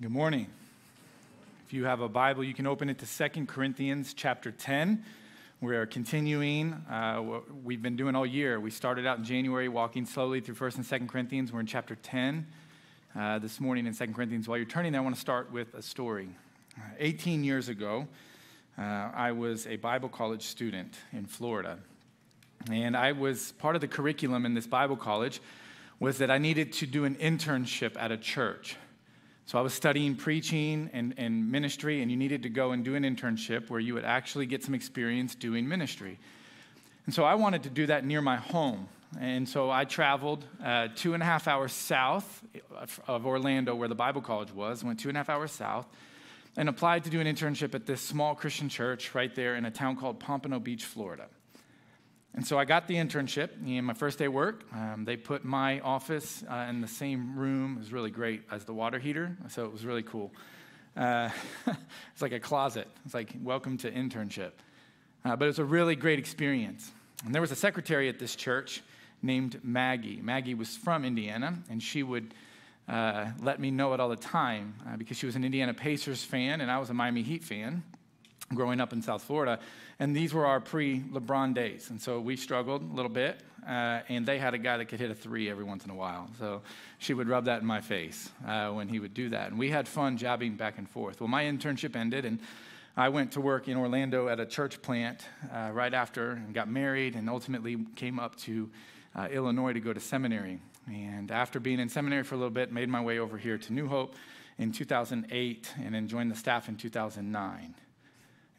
Good morning. If you have a Bible, you can open it to Second Corinthians chapter 10. We're continuing uh, what we've been doing all year. We started out in January walking slowly through 1st and 2nd Corinthians. We're in chapter 10 uh, this morning in 2nd Corinthians. While you're turning there, I want to start with a story. Uh, 18 years ago, uh, I was a Bible college student in Florida. And I was part of the curriculum in this Bible college was that I needed to do an internship at a church. So I was studying preaching and, and ministry, and you needed to go and do an internship where you would actually get some experience doing ministry. And so I wanted to do that near my home. And so I traveled uh, two and a half hours south of Orlando, where the Bible college was, went two and a half hours south, and applied to do an internship at this small Christian church right there in a town called Pompano Beach, Florida. And so I got the internship. And my first day work, um, they put my office uh, in the same room. It was really great as the water heater, so it was really cool. Uh, it's like a closet. It's like welcome to internship. Uh, but it was a really great experience. And there was a secretary at this church named Maggie. Maggie was from Indiana, and she would uh, let me know it all the time uh, because she was an Indiana Pacers fan, and I was a Miami Heat fan growing up in South Florida. And these were our pre LeBron days. And so we struggled a little bit. Uh, and they had a guy that could hit a three every once in a while. So she would rub that in my face uh, when he would do that. And we had fun jabbing back and forth. Well, my internship ended, and I went to work in Orlando at a church plant uh, right after and got married, and ultimately came up to uh, Illinois to go to seminary. And after being in seminary for a little bit, made my way over here to New Hope in 2008 and then joined the staff in 2009.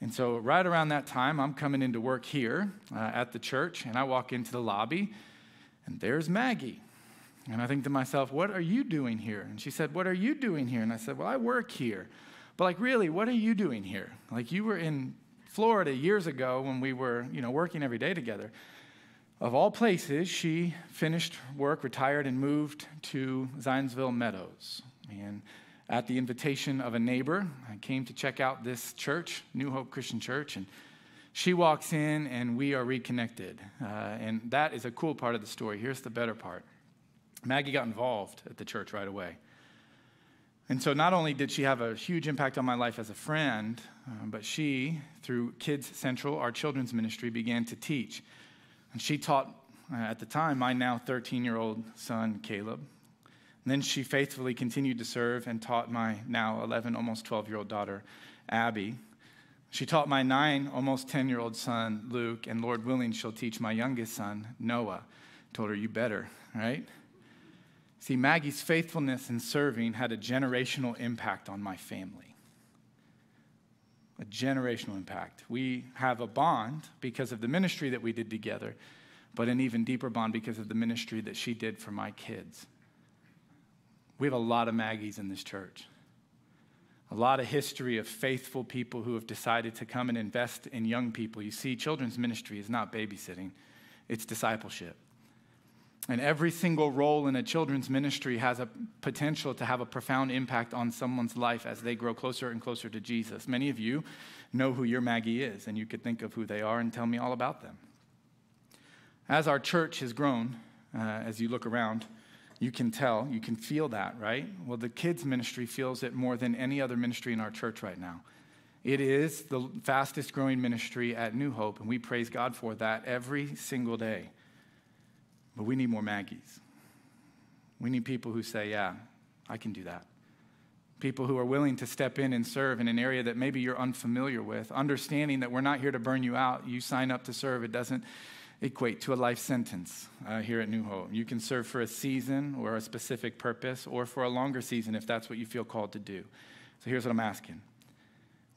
And so, right around that time, I'm coming into work here uh, at the church, and I walk into the lobby, and there's Maggie. And I think to myself, What are you doing here? And she said, What are you doing here? And I said, Well, I work here. But, like, really, what are you doing here? Like, you were in Florida years ago when we were, you know, working every day together. Of all places, she finished work, retired, and moved to Zionsville Meadows. And at the invitation of a neighbor. I came to check out this church, New Hope Christian Church, and she walks in and we are reconnected. Uh, and that is a cool part of the story. Here's the better part Maggie got involved at the church right away. And so, not only did she have a huge impact on my life as a friend, uh, but she, through Kids Central, our children's ministry, began to teach. And she taught, uh, at the time, my now 13 year old son, Caleb, and then she faithfully continued to serve and taught my now 11, almost 12 year old daughter, Abby. She taught my nine, almost 10 year old son, Luke, and Lord willing, she'll teach my youngest son, Noah. Told her, You better, right? See, Maggie's faithfulness in serving had a generational impact on my family. A generational impact. We have a bond because of the ministry that we did together, but an even deeper bond because of the ministry that she did for my kids. We have a lot of Maggies in this church. A lot of history of faithful people who have decided to come and invest in young people. You see, children's ministry is not babysitting, it's discipleship. And every single role in a children's ministry has a potential to have a profound impact on someone's life as they grow closer and closer to Jesus. Many of you know who your Maggie is, and you could think of who they are and tell me all about them. As our church has grown, uh, as you look around, you can tell, you can feel that, right? Well, the kids' ministry feels it more than any other ministry in our church right now. It is the fastest growing ministry at New Hope, and we praise God for that every single day. But we need more Maggies. We need people who say, Yeah, I can do that. People who are willing to step in and serve in an area that maybe you're unfamiliar with, understanding that we're not here to burn you out. You sign up to serve. It doesn't equate to a life sentence uh, here at New Hope. You can serve for a season or a specific purpose, or for a longer season if that's what you feel called to do. So here's what I'm asking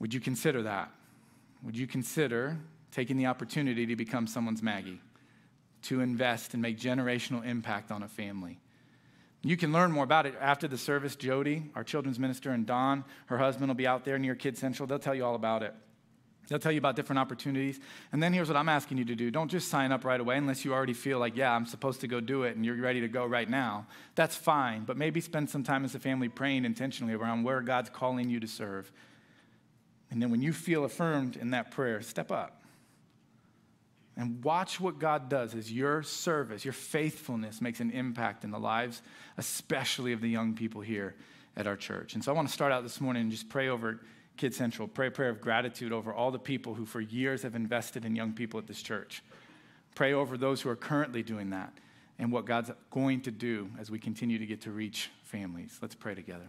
Would you consider that? Would you consider taking the opportunity to become someone's Maggie, to invest and make generational impact on a family? You can learn more about it after the service. Jody, our children's minister, and Don, her husband, will be out there near Kids Central. They'll tell you all about it. They'll tell you about different opportunities. And then here's what I'm asking you to do don't just sign up right away unless you already feel like, yeah, I'm supposed to go do it and you're ready to go right now. That's fine. But maybe spend some time as a family praying intentionally around where God's calling you to serve. And then when you feel affirmed in that prayer, step up. And watch what God does as your service, your faithfulness makes an impact in the lives, especially of the young people here at our church. And so I want to start out this morning and just pray over Kid Central, pray a prayer of gratitude over all the people who for years have invested in young people at this church. Pray over those who are currently doing that and what God's going to do as we continue to get to reach families. Let's pray together.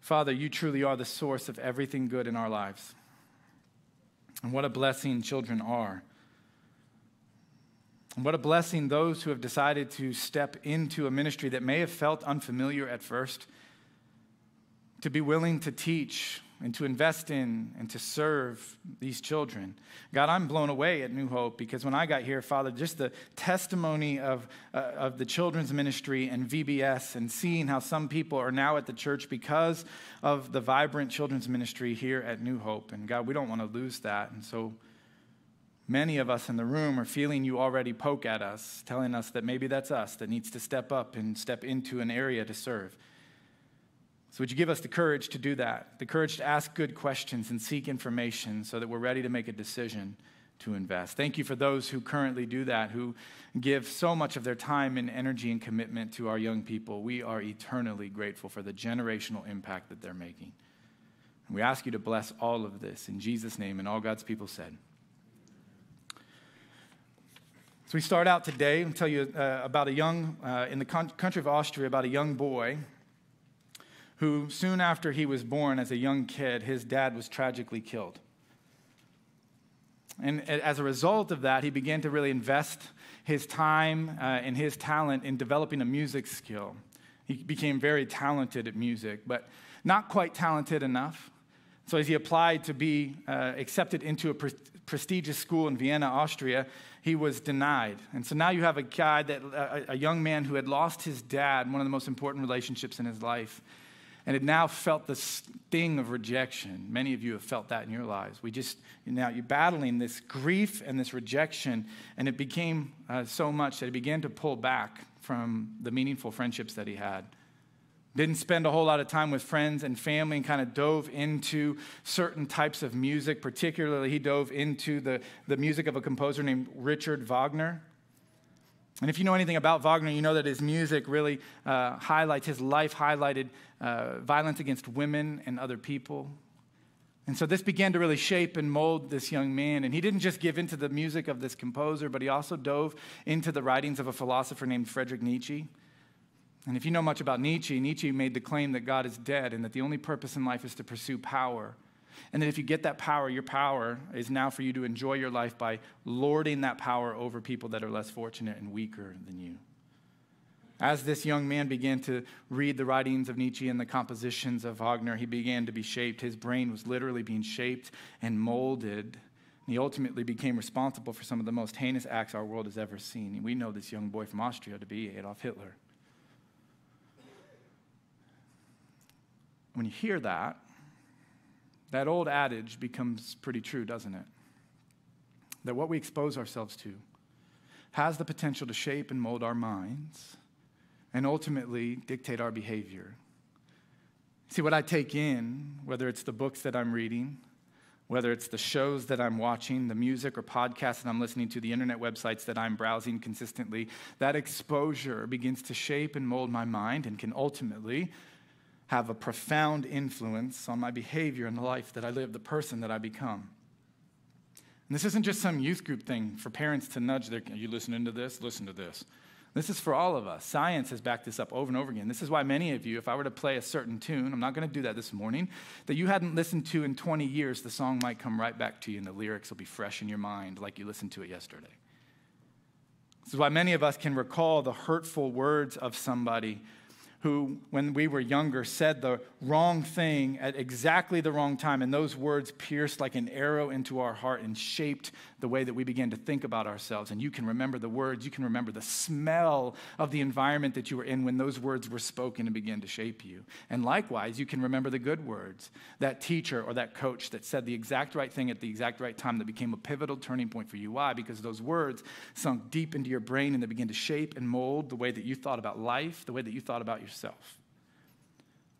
Father, you truly are the source of everything good in our lives. And what a blessing children are. And what a blessing those who have decided to step into a ministry that may have felt unfamiliar at first, to be willing to teach and to invest in and to serve these children. God, I'm blown away at New Hope because when I got here, Father, just the testimony of, uh, of the children's ministry and VBS and seeing how some people are now at the church because of the vibrant children's ministry here at New Hope. And God, we don't want to lose that. And so many of us in the room are feeling you already poke at us, telling us that maybe that's us that needs to step up and step into an area to serve. So, would you give us the courage to do that? The courage to ask good questions and seek information so that we're ready to make a decision to invest. Thank you for those who currently do that, who give so much of their time and energy and commitment to our young people. We are eternally grateful for the generational impact that they're making. And we ask you to bless all of this in Jesus' name, and all God's people said. So, we start out today and tell you uh, about a young, uh, in the con- country of Austria, about a young boy who, soon after he was born as a young kid, his dad was tragically killed. And as a result of that, he began to really invest his time uh, and his talent in developing a music skill. He became very talented at music, but not quite talented enough. So, as he applied to be uh, accepted into a pre- prestigious school in Vienna, Austria, he was denied. And so now you have a guy that, a, a young man who had lost his dad, one of the most important relationships in his life and had now felt the sting of rejection. Many of you have felt that in your lives. We just, now you're battling this grief and this rejection, and it became uh, so much that he began to pull back from the meaningful friendships that he had. Didn't spend a whole lot of time with friends and family and kind of dove into certain types of music. Particularly, he dove into the, the music of a composer named Richard Wagner. And if you know anything about Wagner, you know that his music really uh, highlights, his life highlighted uh, violence against women and other people. And so this began to really shape and mold this young man. And he didn't just give into the music of this composer, but he also dove into the writings of a philosopher named Friedrich Nietzsche. And if you know much about Nietzsche, Nietzsche made the claim that God is dead and that the only purpose in life is to pursue power. And that if you get that power, your power is now for you to enjoy your life by lording that power over people that are less fortunate and weaker than you. As this young man began to read the writings of Nietzsche and the compositions of Wagner, he began to be shaped. His brain was literally being shaped and molded. And he ultimately became responsible for some of the most heinous acts our world has ever seen. We know this young boy from Austria to be Adolf Hitler. When you hear that, that old adage becomes pretty true, doesn't it? That what we expose ourselves to has the potential to shape and mold our minds and ultimately dictate our behavior. See, what I take in, whether it's the books that I'm reading, whether it's the shows that I'm watching, the music or podcasts that I'm listening to, the internet websites that I'm browsing consistently, that exposure begins to shape and mold my mind and can ultimately have a profound influence on my behavior and the life that I live, the person that I become. And this isn't just some youth group thing for parents to nudge their, are you listening to this? Listen to this. This is for all of us. Science has backed this up over and over again. This is why many of you, if I were to play a certain tune, I'm not going to do that this morning, that you hadn't listened to in 20 years, the song might come right back to you and the lyrics will be fresh in your mind like you listened to it yesterday. This is why many of us can recall the hurtful words of somebody who, when we were younger, said the wrong thing at exactly the wrong time. And those words pierced like an arrow into our heart and shaped the way that we begin to think about ourselves. And you can remember the words, you can remember the smell of the environment that you were in when those words were spoken and began to shape you. And likewise, you can remember the good words, that teacher or that coach that said the exact right thing at the exact right time that became a pivotal turning point for you. Why? Because those words sunk deep into your brain and they began to shape and mold the way that you thought about life, the way that you thought about yourself.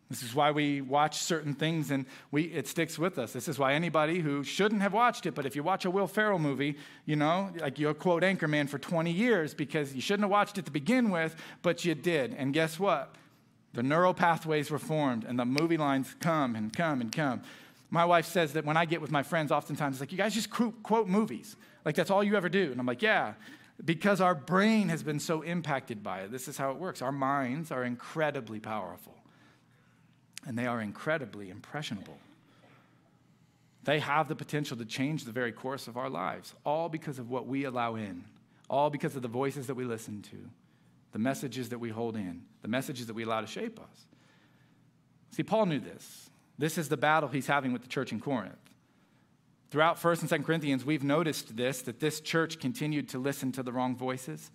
This is why we watch certain things and we, it sticks with us. This is why anybody who shouldn't have watched it, but if you watch a Will Ferrell movie, you know, like you'll quote Anchorman for 20 years because you shouldn't have watched it to begin with, but you did. And guess what? The neural pathways were formed, and the movie lines come and come and come. My wife says that when I get with my friends, oftentimes it's like, you guys just quote movies. Like, that's all you ever do. And I'm like, yeah, because our brain has been so impacted by it. This is how it works. Our minds are incredibly powerful, and they are incredibly impressionable. They have the potential to change the very course of our lives, all because of what we allow in, all because of the voices that we listen to, the messages that we hold in, the messages that we allow to shape us. See, Paul knew this. This is the battle he's having with the church in Corinth. Throughout 1st and 2nd Corinthians, we've noticed this that this church continued to listen to the wrong voices.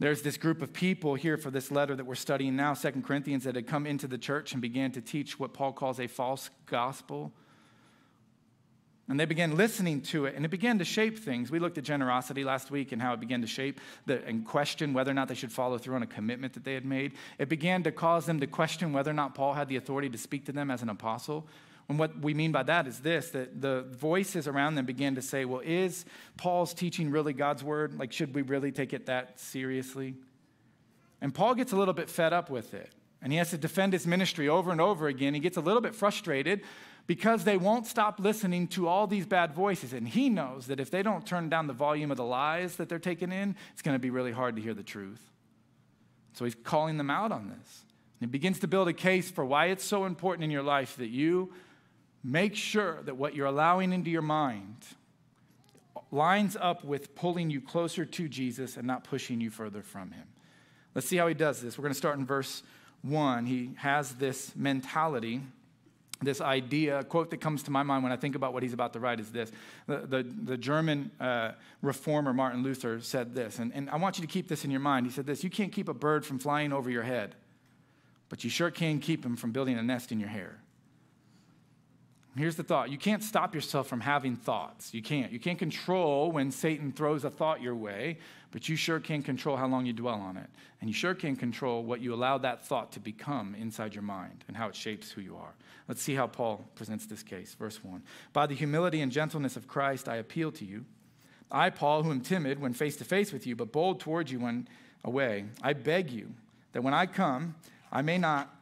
There's this group of people here for this letter that we're studying now, 2nd Corinthians, that had come into the church and began to teach what Paul calls a false gospel and they began listening to it, and it began to shape things. We looked at generosity last week and how it began to shape the, and question whether or not they should follow through on a commitment that they had made. It began to cause them to question whether or not Paul had the authority to speak to them as an apostle. And what we mean by that is this that the voices around them began to say, well, is Paul's teaching really God's word? Like, should we really take it that seriously? And Paul gets a little bit fed up with it. And he has to defend his ministry over and over again. He gets a little bit frustrated because they won't stop listening to all these bad voices. And he knows that if they don't turn down the volume of the lies that they're taking in, it's going to be really hard to hear the truth. So he's calling them out on this. And he begins to build a case for why it's so important in your life that you make sure that what you're allowing into your mind lines up with pulling you closer to Jesus and not pushing you further from him. Let's see how he does this. We're going to start in verse 1. He has this mentality this idea, a quote that comes to my mind when I think about what he's about to write is this. The, the, the German uh, reformer Martin Luther said this, and, and I want you to keep this in your mind. He said this You can't keep a bird from flying over your head, but you sure can keep him from building a nest in your hair. Here's the thought you can't stop yourself from having thoughts. You can't. You can't control when Satan throws a thought your way, but you sure can control how long you dwell on it. And you sure can control what you allow that thought to become inside your mind and how it shapes who you are. Let's see how Paul presents this case. Verse 1 By the humility and gentleness of Christ, I appeal to you. I, Paul, who am timid when face to face with you, but bold towards you when away, I beg you that when I come, I may not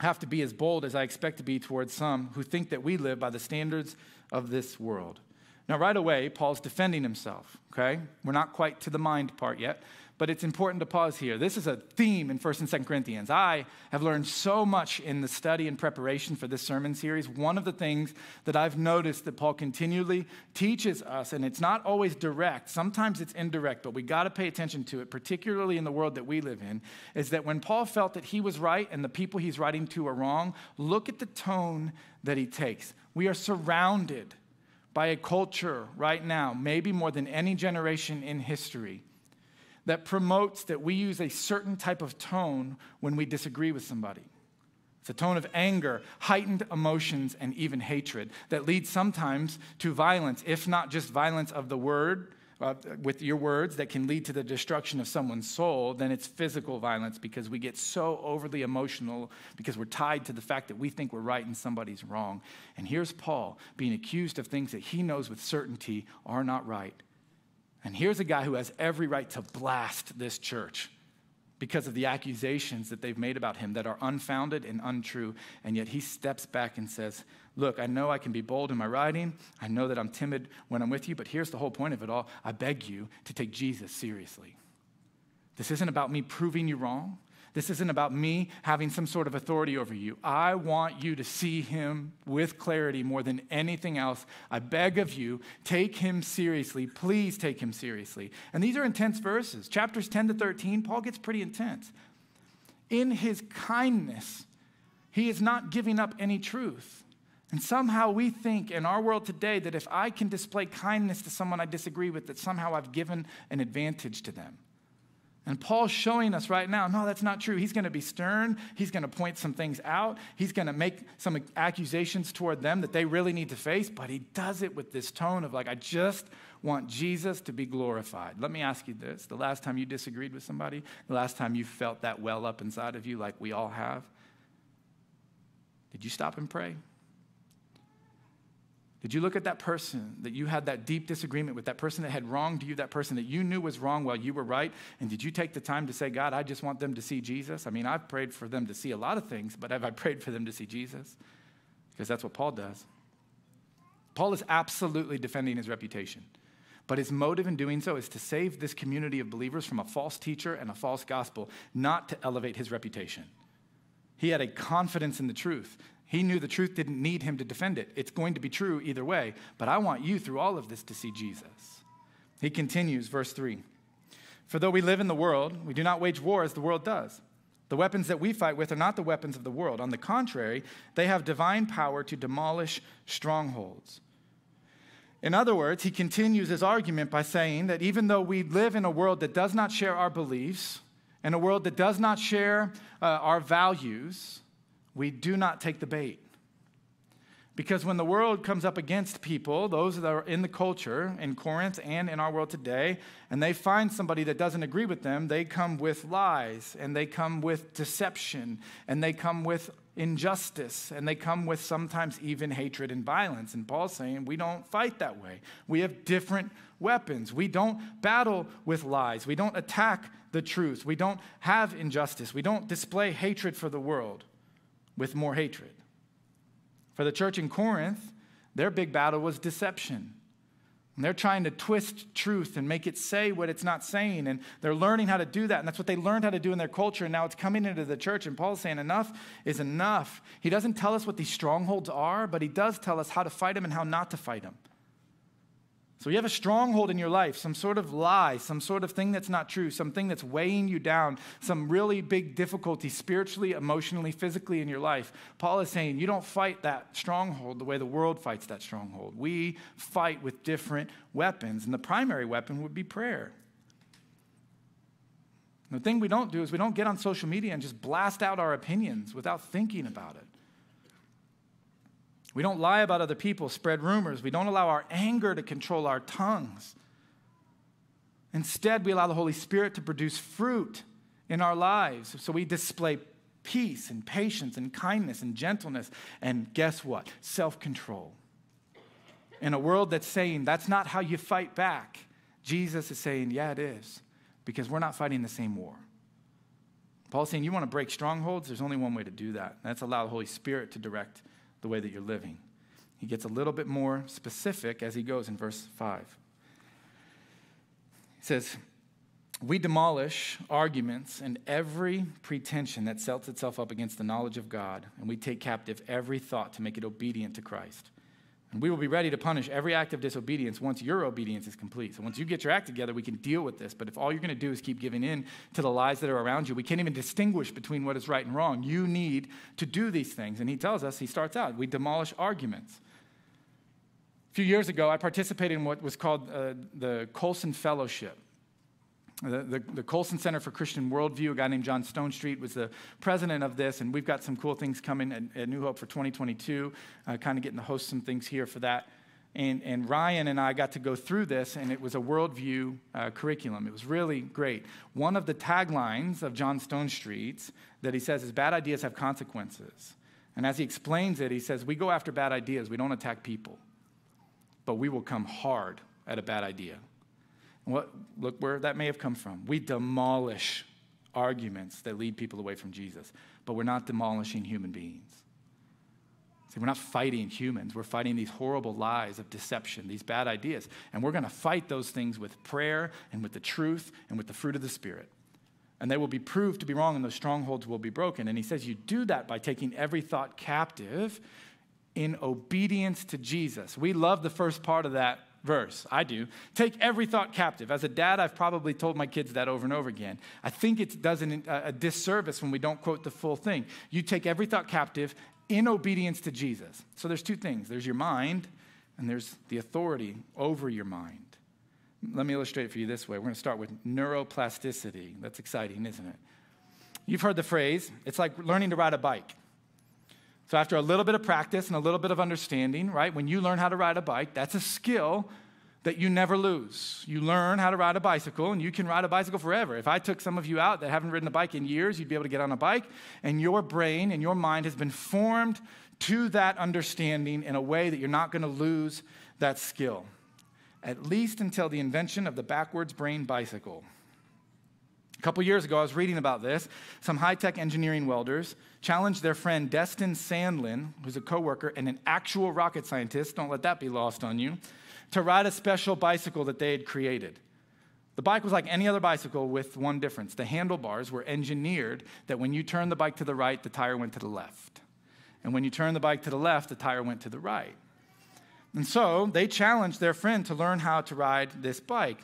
have to be as bold as I expect to be towards some who think that we live by the standards of this world. Now, right away, Paul's defending himself, okay? We're not quite to the mind part yet, but it's important to pause here. This is a theme in 1st and 2nd Corinthians. I have learned so much in the study and preparation for this sermon series. One of the things that I've noticed that Paul continually teaches us, and it's not always direct, sometimes it's indirect, but we got to pay attention to it, particularly in the world that we live in, is that when Paul felt that he was right and the people he's writing to are wrong, look at the tone that he takes. We are surrounded by a culture right now, maybe more than any generation in history that promotes that we use a certain type of tone when we disagree with somebody. It's a tone of anger, heightened emotions, and even hatred that leads sometimes to violence, if not just violence of the word, uh, with your words that can lead to the destruction of someone's soul, then it's physical violence because we get so overly emotional because we're tied to the fact that we think we're right and somebody's wrong. And here's Paul being accused of things that he knows with certainty are not right. And here's a guy who has every right to blast this church because of the accusations that they've made about him that are unfounded and untrue. And yet he steps back and says, Look, I know I can be bold in my writing. I know that I'm timid when I'm with you, but here's the whole point of it all. I beg you to take Jesus seriously. This isn't about me proving you wrong. This isn't about me having some sort of authority over you. I want you to see him with clarity more than anything else. I beg of you, take him seriously. Please take him seriously. And these are intense verses. Chapters 10 to 13, Paul gets pretty intense. In his kindness, he is not giving up any truth. And somehow we think in our world today that if I can display kindness to someone I disagree with, that somehow I've given an advantage to them. And Paul's showing us right now, no, that's not true. He's going to be stern. He's going to point some things out. He's going to make some accusations toward them that they really need to face, but he does it with this tone of like, I just want Jesus to be glorified. Let me ask you this the last time you disagreed with somebody, the last time you felt that well up inside of you, like we all have, did you stop and pray? Did you look at that person that you had that deep disagreement with, that person that had wronged you, that person that you knew was wrong while you were right? And did you take the time to say, God, I just want them to see Jesus? I mean, I've prayed for them to see a lot of things, but have I prayed for them to see Jesus? Because that's what Paul does. Paul is absolutely defending his reputation. But his motive in doing so is to save this community of believers from a false teacher and a false gospel, not to elevate his reputation. He had a confidence in the truth he knew the truth didn't need him to defend it. It's going to be true either way, but I want you through all of this to see Jesus. He continues, verse 3 For though we live in the world, we do not wage war as the world does. The weapons that we fight with are not the weapons of the world. On the contrary, they have divine power to demolish strongholds. In other words, he continues his argument by saying that even though we live in a world that does not share our beliefs, in a world that does not share uh, our values, we do not take the bait. Because when the world comes up against people, those that are in the culture in Corinth and in our world today, and they find somebody that doesn't agree with them, they come with lies and they come with deception and they come with injustice and they come with sometimes even hatred and violence. And Paul's saying we don't fight that way. We have different weapons. We don't battle with lies. We don't attack the truth. We don't have injustice. We don't display hatred for the world with more hatred. For the church in Corinth, their big battle was deception. And they're trying to twist truth and make it say what it's not saying. And they're learning how to do that. And that's what they learned how to do in their culture. And now it's coming into the church. And Paul's saying, enough is enough. He doesn't tell us what these strongholds are, but he does tell us how to fight them and how not to fight them. So you have a stronghold in your life, some sort of lie, some sort of thing that's not true, something that's weighing you down, some really big difficulty spiritually, emotionally, physically in your life. Paul is saying you don't fight that stronghold the way the world fights that stronghold. We fight with different weapons, and the primary weapon would be prayer. The thing we don't do is we don't get on social media and just blast out our opinions without thinking about it. We don't lie about other people, spread rumors. We don't allow our anger to control our tongues. Instead, we allow the Holy Spirit to produce fruit in our lives. So we display peace and patience and kindness and gentleness and guess what? Self control. In a world that's saying that's not how you fight back, Jesus is saying, yeah, it is, because we're not fighting the same war. Paul's saying, you want to break strongholds? There's only one way to do that, that's allow the Holy Spirit to direct the way that you're living. He gets a little bit more specific as he goes in verse 5. He says, We demolish arguments and every pretension that sets itself up against the knowledge of God, and we take captive every thought to make it obedient to Christ. And we will be ready to punish every act of disobedience once your obedience is complete. So once you get your act together, we can deal with this. But if all you're going to do is keep giving in to the lies that are around you, we can't even distinguish between what is right and wrong. You need to do these things. And he tells us, he starts out, we demolish arguments. A few years ago, I participated in what was called uh, the Colson Fellowship. The, the, the, Colson Center for Christian Worldview, a guy named John Stonestreet, was the president of this, and we've got some cool things coming at, at New Hope for 2022, uh, kind of getting to host some things here for that. And, and, Ryan and I got to go through this, and it was a worldview uh, curriculum. It was really great. One of the taglines of John Stonestreet's that he says is bad ideas have consequences. And as he explains it, he says, We go after bad ideas, we don't attack people, but we will come hard at a bad idea. What, look where that may have come from. We demolish arguments that lead people away from Jesus, but we're not demolishing human beings. See, we're not fighting humans. We're fighting these horrible lies of deception, these bad ideas. And we're going to fight those things with prayer and with the truth and with the fruit of the Spirit. And they will be proved to be wrong, and those strongholds will be broken. And he says, You do that by taking every thought captive in obedience to Jesus. We love the first part of that verse. I do. Take every thought captive. As a dad, I've probably told my kids that over and over again. I think it does an, uh, a disservice when we don't quote the full thing. You take every thought captive in obedience to Jesus. So there's two things there's your mind, and there's the authority over your mind. Let me illustrate it for you this way. We're going to start with neuroplasticity. That's exciting, isn't it? You've heard the phrase, it's like learning to ride a bike. So, after a little bit of practice and a little bit of understanding, right, when you learn how to ride a bike, that's a skill that you never lose. You learn how to ride a bicycle, and you can ride a bicycle forever. If I took some of you out that haven't ridden a bike in years, you'd be able to get on a bike, and your brain and your mind has been formed to that understanding in a way that you're not going to lose that skill, at least until the invention of the backwards brain bicycle. A couple years ago, I was reading about this. Some high tech engineering welders challenged their friend Destin Sandlin, who's a coworker and an actual rocket scientist, don't let that be lost on you, to ride a special bicycle that they had created. The bike was like any other bicycle with one difference. The handlebars were engineered that when you turned the bike to the right, the tire went to the left. And when you turned the bike to the left, the tire went to the right. And so they challenged their friend to learn how to ride this bike.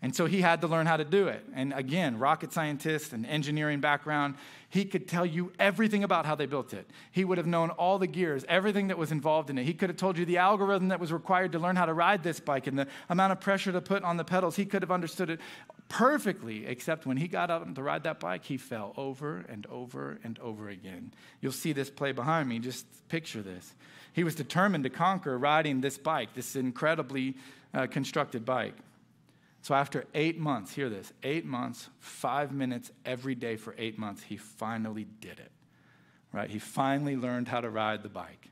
And so he had to learn how to do it. And again, rocket scientist and engineering background, he could tell you everything about how they built it. He would have known all the gears, everything that was involved in it. He could have told you the algorithm that was required to learn how to ride this bike and the amount of pressure to put on the pedals. He could have understood it perfectly, except when he got up to ride that bike, he fell over and over and over again. You'll see this play behind me. Just picture this. He was determined to conquer riding this bike, this incredibly uh, constructed bike. So after eight months, hear this eight months, five minutes every day for eight months, he finally did it. Right? He finally learned how to ride the bike.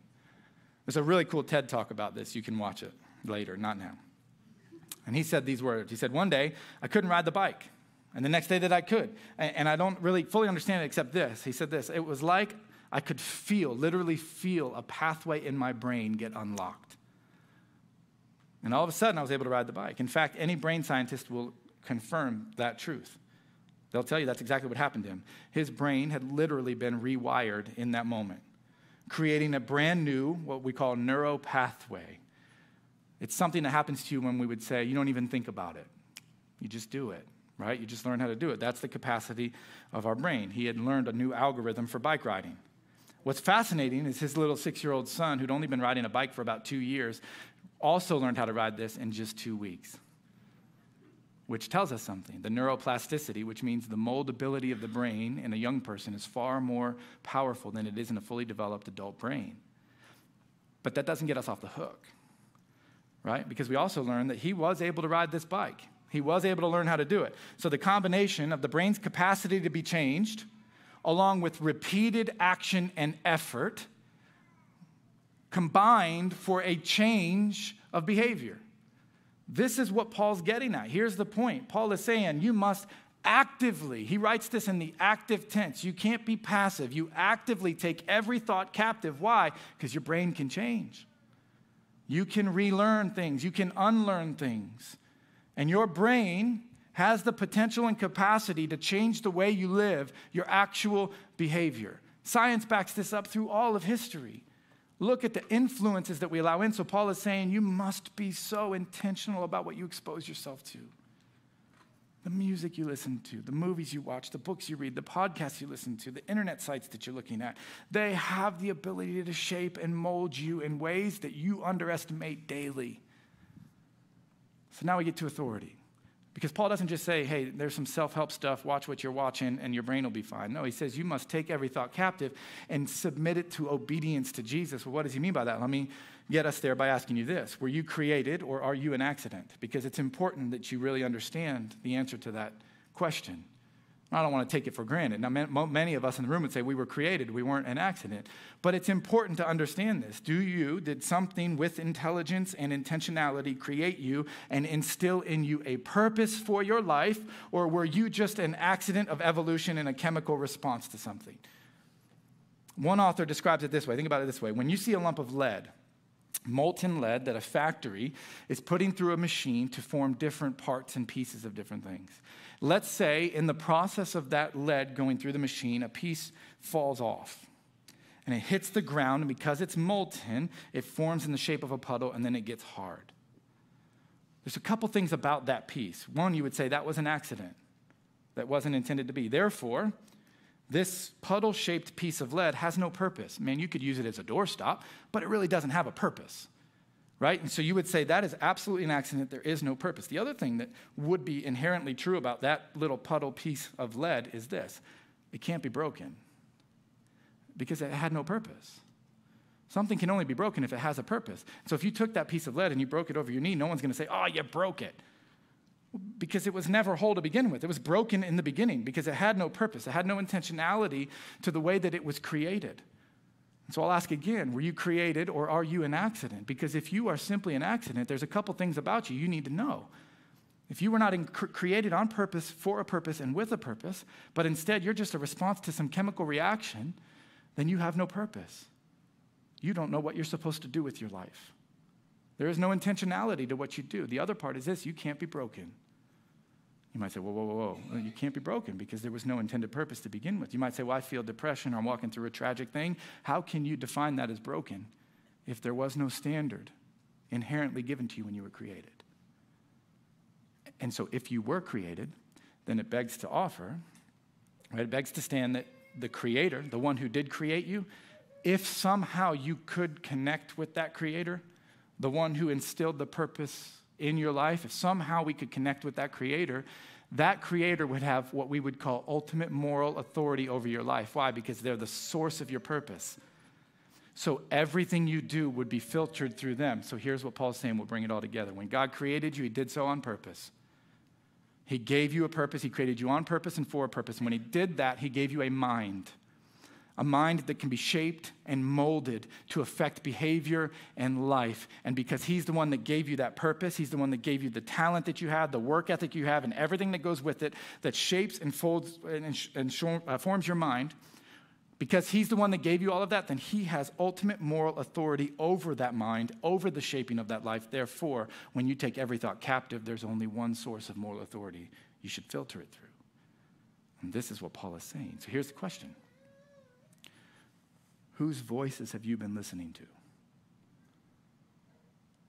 There's a really cool TED talk about this. You can watch it later, not now. And he said these words He said, One day, I couldn't ride the bike. And the next day that I could. And I don't really fully understand it except this. He said this It was like I could feel, literally feel, a pathway in my brain get unlocked. And all of a sudden, I was able to ride the bike. In fact, any brain scientist will confirm that truth. They'll tell you that's exactly what happened to him. His brain had literally been rewired in that moment, creating a brand new, what we call neuro pathway. It's something that happens to you when we would say, you don't even think about it. You just do it, right? You just learn how to do it. That's the capacity of our brain. He had learned a new algorithm for bike riding. What's fascinating is his little six year old son, who'd only been riding a bike for about two years, also learned how to ride this in just two weeks, which tells us something. The neuroplasticity, which means the moldability of the brain in a young person, is far more powerful than it is in a fully developed adult brain. But that doesn't get us off the hook, right? Because we also learned that he was able to ride this bike. He was able to learn how to do it. So the combination of the brain's capacity to be changed, along with repeated action and effort, combined for a change of behavior. This is what Paul's getting at. Here's the point Paul is saying you must actively, he writes this in the active tense. You can't be passive. You actively take every thought captive. Why? Because your brain can change. You can relearn things, you can unlearn things. And your brain has the potential and capacity to change the way you live, your actual behavior. Science backs this up through all of history. Look at the influences that we allow in. So, Paul is saying you must be so intentional about what you expose yourself to. The music you listen to, the movies you watch, the books you read, the podcasts you listen to, the internet sites that you're looking at, they have the ability to shape and mold you in ways that you underestimate daily. So now we get to authority. Because Paul doesn't just say, hey, there's some self help stuff, watch what you're watching, and your brain will be fine. No, he says you must take every thought captive and submit it to obedience to Jesus. Well, what does he mean by that? Let me get us there by asking you this Were you created or are you an accident? Because it's important that you really understand the answer to that question. I don't want to take it for granted. Now, many of us in the room would say we were created, we weren't an accident. But it's important to understand this. Do you, did something with intelligence and intentionality create you and instill in you a purpose for your life, or were you just an accident of evolution and a chemical response to something? One author describes it this way think about it this way when you see a lump of lead, molten lead that a factory is putting through a machine to form different parts and pieces of different things. Let's say in the process of that lead going through the machine, a piece falls off and it hits the ground, and because it's molten, it forms in the shape of a puddle and then it gets hard. There's a couple things about that piece. One, you would say that was an accident, that wasn't intended to be. Therefore, this puddle shaped piece of lead has no purpose. Man, you could use it as a doorstop, but it really doesn't have a purpose right? And so you would say that is absolutely an accident. There is no purpose. The other thing that would be inherently true about that little puddle piece of lead is this it can't be broken because it had no purpose. Something can only be broken if it has a purpose. So if you took that piece of lead and you broke it over your knee, no one's going to say, oh, you broke it. Because it was never whole to begin with. It was broken in the beginning because it had no purpose, it had no intentionality to the way that it was created. So I'll ask again were you created or are you an accident? Because if you are simply an accident, there's a couple things about you you need to know. If you were not in, created on purpose, for a purpose, and with a purpose, but instead you're just a response to some chemical reaction, then you have no purpose. You don't know what you're supposed to do with your life. There is no intentionality to what you do. The other part is this you can't be broken. You might say, whoa, whoa, whoa, whoa. You can't be broken because there was no intended purpose to begin with. You might say, well, I feel depression or I'm walking through a tragic thing. How can you define that as broken if there was no standard inherently given to you when you were created? And so if you were created, then it begs to offer, right? It begs to stand that the creator, the one who did create you, if somehow you could connect with that creator, the one who instilled the purpose in your life, if somehow we could connect with that creator, that creator would have what we would call ultimate moral authority over your life. Why? Because they're the source of your purpose. So everything you do would be filtered through them. So here's what Paul's saying, we'll bring it all together. When God created you, he did so on purpose. He gave you a purpose, he created you on purpose and for a purpose. And when he did that, he gave you a mind a mind that can be shaped and molded to affect behavior and life. And because He's the one that gave you that purpose, He's the one that gave you the talent that you have, the work ethic you have, and everything that goes with it that shapes and folds and, and uh, forms your mind. Because He's the one that gave you all of that, then He has ultimate moral authority over that mind, over the shaping of that life. Therefore, when you take every thought captive, there's only one source of moral authority you should filter it through. And this is what Paul is saying. So here's the question. Whose voices have you been listening to?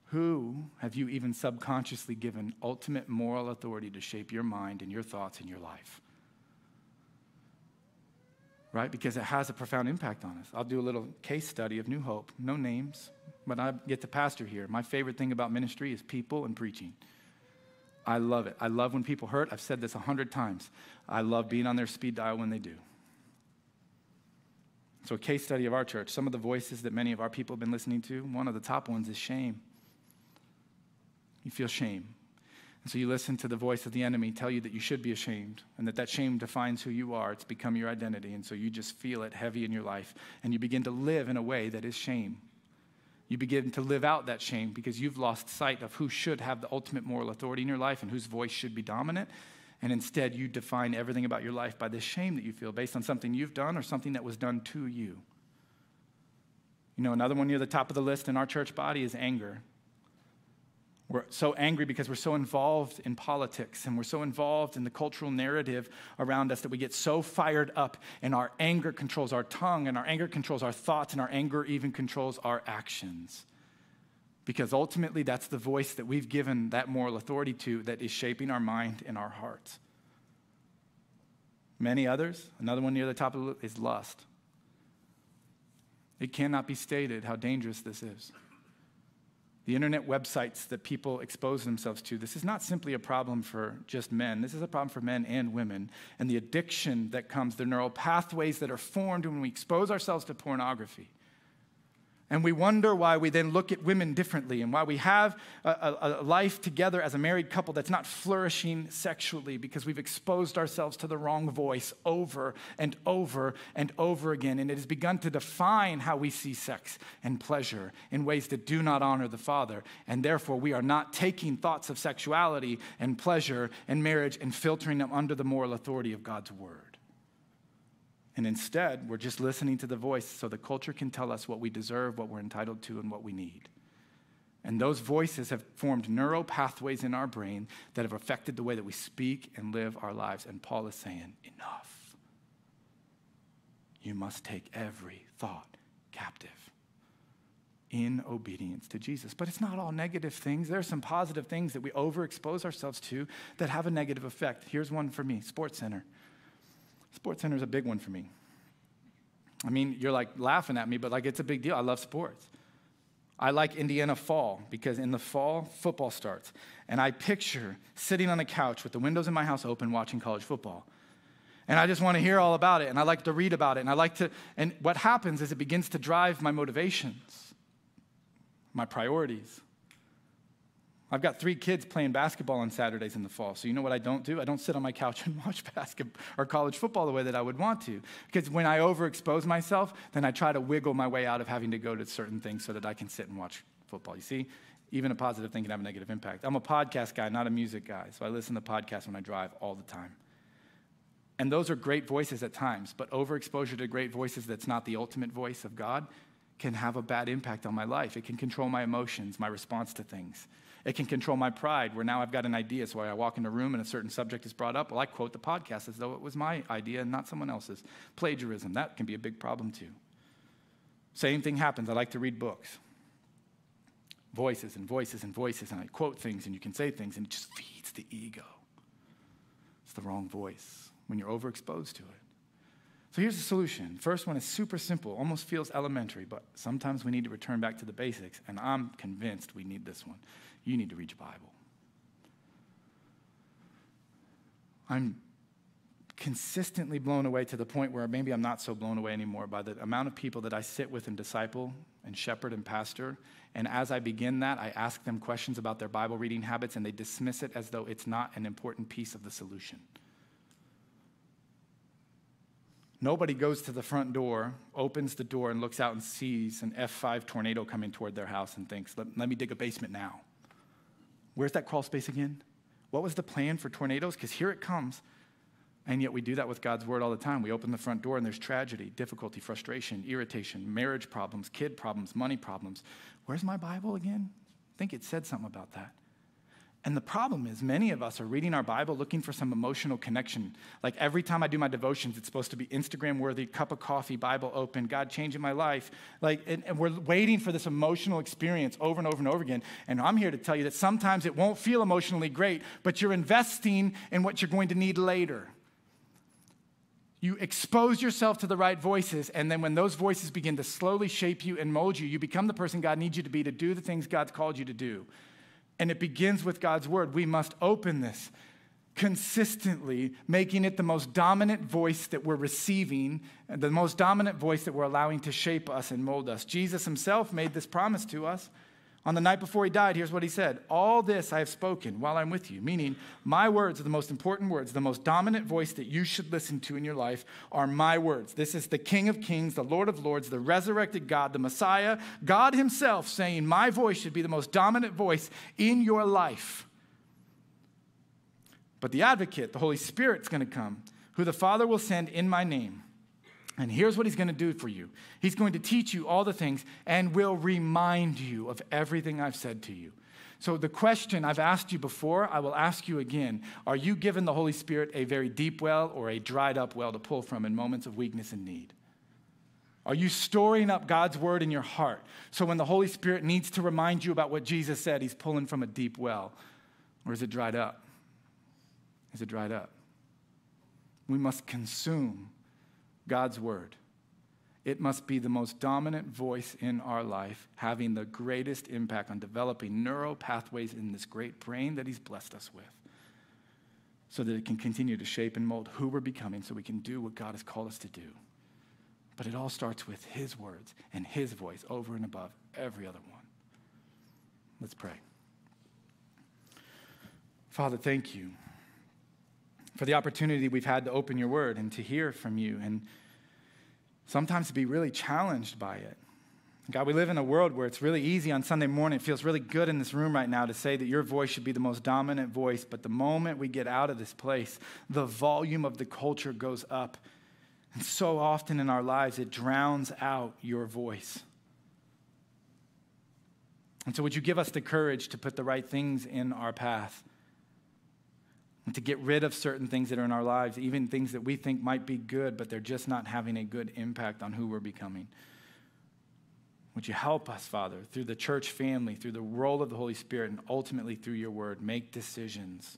Who have you even subconsciously given ultimate moral authority to shape your mind and your thoughts and your life? Right? Because it has a profound impact on us. I'll do a little case study of New Hope. No names, but I get to pastor here. My favorite thing about ministry is people and preaching. I love it. I love when people hurt. I've said this a hundred times. I love being on their speed dial when they do. So, a case study of our church, some of the voices that many of our people have been listening to, one of the top ones is shame. You feel shame. And so you listen to the voice of the enemy tell you that you should be ashamed and that that shame defines who you are. It's become your identity. And so you just feel it heavy in your life and you begin to live in a way that is shame. You begin to live out that shame because you've lost sight of who should have the ultimate moral authority in your life and whose voice should be dominant and instead you define everything about your life by the shame that you feel based on something you've done or something that was done to you. You know, another one near the top of the list in our church body is anger. We're so angry because we're so involved in politics and we're so involved in the cultural narrative around us that we get so fired up, and our anger controls our tongue, and our anger controls our thoughts, and our anger even controls our actions because ultimately that's the voice that we've given that moral authority to that is shaping our mind and our hearts. Many others, another one near the top of the is lust. It cannot be stated how dangerous this is. The internet websites that people expose themselves to, this is not simply a problem for just men. This is a problem for men and women. And the addiction that comes, the neural pathways that are formed when we expose ourselves to pornography and we wonder why we then look at women differently and why we have a, a, a, life together as a married couple that's not flourishing sexually because we've exposed ourselves to the wrong voice over and over and over again. And it has begun to define how we see sex and pleasure in ways that do not honor the Father. And therefore, we are not taking thoughts of sexuality and pleasure and marriage and filtering them under the moral authority of God's Word. And instead, we're just listening to the voice so the culture can tell us what we deserve, what we're entitled to, and what we need. And those voices have formed neural pathways in our brain that have affected the way that we speak and live our lives. And Paul is saying, enough. You must take every thought captive in obedience to Jesus. But it's not all negative things. There are some positive things that we overexpose ourselves to that have a negative effect. Here's one for me Sports Center. Sports Center is a big one for me. I mean, you're like laughing at me, but like it's a big deal. I love sports. I like Indiana fall because in the fall, football starts. And I picture sitting on the couch with the windows in my house open watching college football. And I just want to hear all about it. And I like to read about it. And I like to, and what happens is it begins to drive my motivations, my priorities. I've got three kids playing basketball on Saturdays in the fall. So you know what I don't do? I don't sit on my couch and watch basketball or college football the way that I would want to. Because when I overexpose myself, then I try to wiggle my way out of having to go to certain things so that I can sit and watch football. You see? Even a positive thing can have a negative impact. I'm a podcast guy, not a music guy. So I listen to podcasts when I drive all the time. And those are great voices at times, but overexposure to great voices that's not the ultimate voice of God can have a bad impact on my life. It can control my emotions, my response to things. It can control my pride, where now I've got an idea. So I walk in a room and a certain subject is brought up. Well, I quote the podcast as though it was my idea and not someone else's. Plagiarism, that can be a big problem too. Same thing happens. I like to read books. Voices and voices and voices, and I quote things, and you can say things, and it just feeds the ego. It's the wrong voice when you're overexposed to it. So here's the solution. First one is super simple, almost feels elementary, but sometimes we need to return back to the basics, and I'm convinced we need this one. You need to read your Bible. I'm consistently blown away to the point where maybe I'm not so blown away anymore by the amount of people that I sit with and disciple and shepherd and pastor. And as I begin that, I ask them questions about their Bible reading habits, and they dismiss it as though it's not an important piece of the solution. Nobody goes to the front door, opens the door, and looks out and sees an F5 tornado coming toward their house and thinks, let, let me dig a basement now. Where's that crawl space again? What was the plan for tornadoes? Because here it comes. And yet we do that with God's word all the time. We open the front door and there's tragedy, difficulty, frustration, irritation, marriage problems, kid problems, money problems. Where's my Bible again? I think it said something about that. And the problem is, many of us are reading our Bible looking for some emotional connection. Like every time I do my devotions, it's supposed to be Instagram worthy, cup of coffee, Bible open, God changing my life. Like, and, and, we're waiting for this emotional experience over and over and over again. And I'm here to tell you that sometimes it won't feel emotionally great, but you're investing in what you're going to need later. You expose yourself to the right voices, and then when those voices begin to slowly shape you and mold you, you become the person God needs you to be to do the things God's called you to do. And it begins with God's word. We must open this consistently, making it the most dominant voice that we're receiving, the most dominant voice that we're allowing to shape us and mold us. Jesus himself made this promise to us. On the night before he died, here's what he said All this I have spoken while I'm with you, meaning my words are the most important words, the most dominant voice that you should listen to in your life are my words. This is the King of Kings, the Lord of Lords, the resurrected God, the Messiah, God Himself saying, My voice should be the most dominant voice in your life. But the advocate, the Holy Spirit, is going to come, who the Father will send in my name. And here's what he's going to do for you He's going to teach you all the things and will remind you of everything I've said to you. So, the question I've asked you before, I will ask you again Are you giving the Holy Spirit a very deep well or a dried up well to pull from in moments of weakness and need? Are you storing up God's word in your heart so when the Holy Spirit needs to remind you about what Jesus said, he's pulling from a deep well? Or is it dried up? Is it dried up? We must consume God's word. It must be the most dominant voice in our life, having the greatest impact on developing neural pathways in this great brain that He's blessed us with, so that it can continue to shape and mold who we're becoming so we can do what God has called us to do. But it all starts with His words and His voice over and above every other one. Let's pray. Father, thank you for the opportunity we've had to open your word and to hear from you, and sometimes to be really challenged by it. God, we live in a world where it's really easy on Sunday morning. It feels really good in this room right now to say that your voice should be the most dominant voice. But the moment we get out of this place, the volume of the culture goes up. And so often in our lives, it drowns out your voice. And so, would you give us the courage to put the right things in our path? And to get rid of certain things that are in our lives, even things that we think might be good, but they're just not having a good impact on who we're becoming. Would you help us, Father, through the church family, through the role of the Holy Spirit, and ultimately through your word, make decisions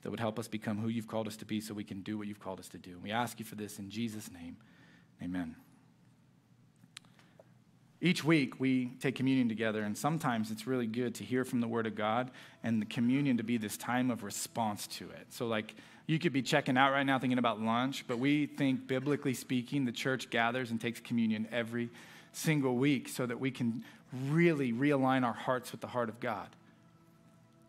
that would help us become who you've called us to be so we can do what you've called us to do. We ask you for this in Jesus' name. Amen. Each week we take communion together, and sometimes it's really good to hear from the Word of God and the communion to be this time of response to it. So, like, You could be checking out right now thinking about lunch, but we think, biblically speaking, the church gathers and takes communion every single week so that we can really realign our hearts with the heart of God.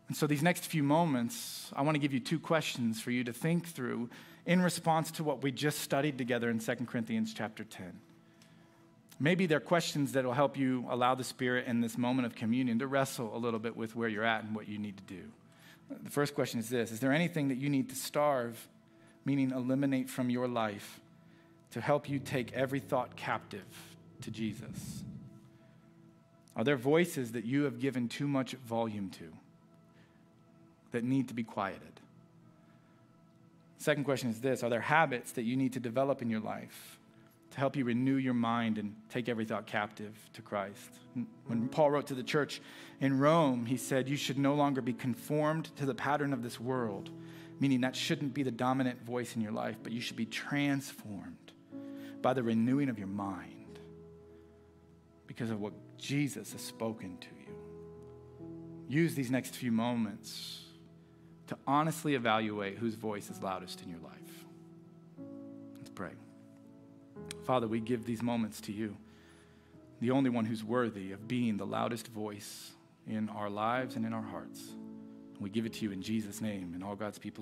And so, these next few moments, I want to give you two questions for you to think through in response to what we just studied together in 2 Corinthians chapter 10. Maybe they're questions that will help you allow the Spirit in this moment of communion to wrestle a little bit with where you're at and what you need to do. The first question is this Is there anything that you need to starve, meaning eliminate from your life, to help you take every thought captive to Jesus? Are there voices that you have given too much volume to that need to be quieted? Second question is this Are there habits that you need to develop in your life to help you renew your mind and take every thought captive to Christ? When Paul wrote to the church in Rome, he said, You should no longer be conformed to the pattern of this world, meaning that shouldn't be the dominant voice in your life, but you should be transformed by the renewing of your mind because of what Jesus has spoken to you. Use these next few moments to honestly evaluate whose voice is loudest in your life. Father, we give these moments to you, the only one who's worthy of being the loudest voice in our lives and in our hearts. We give it to you in Jesus' name, and all God's people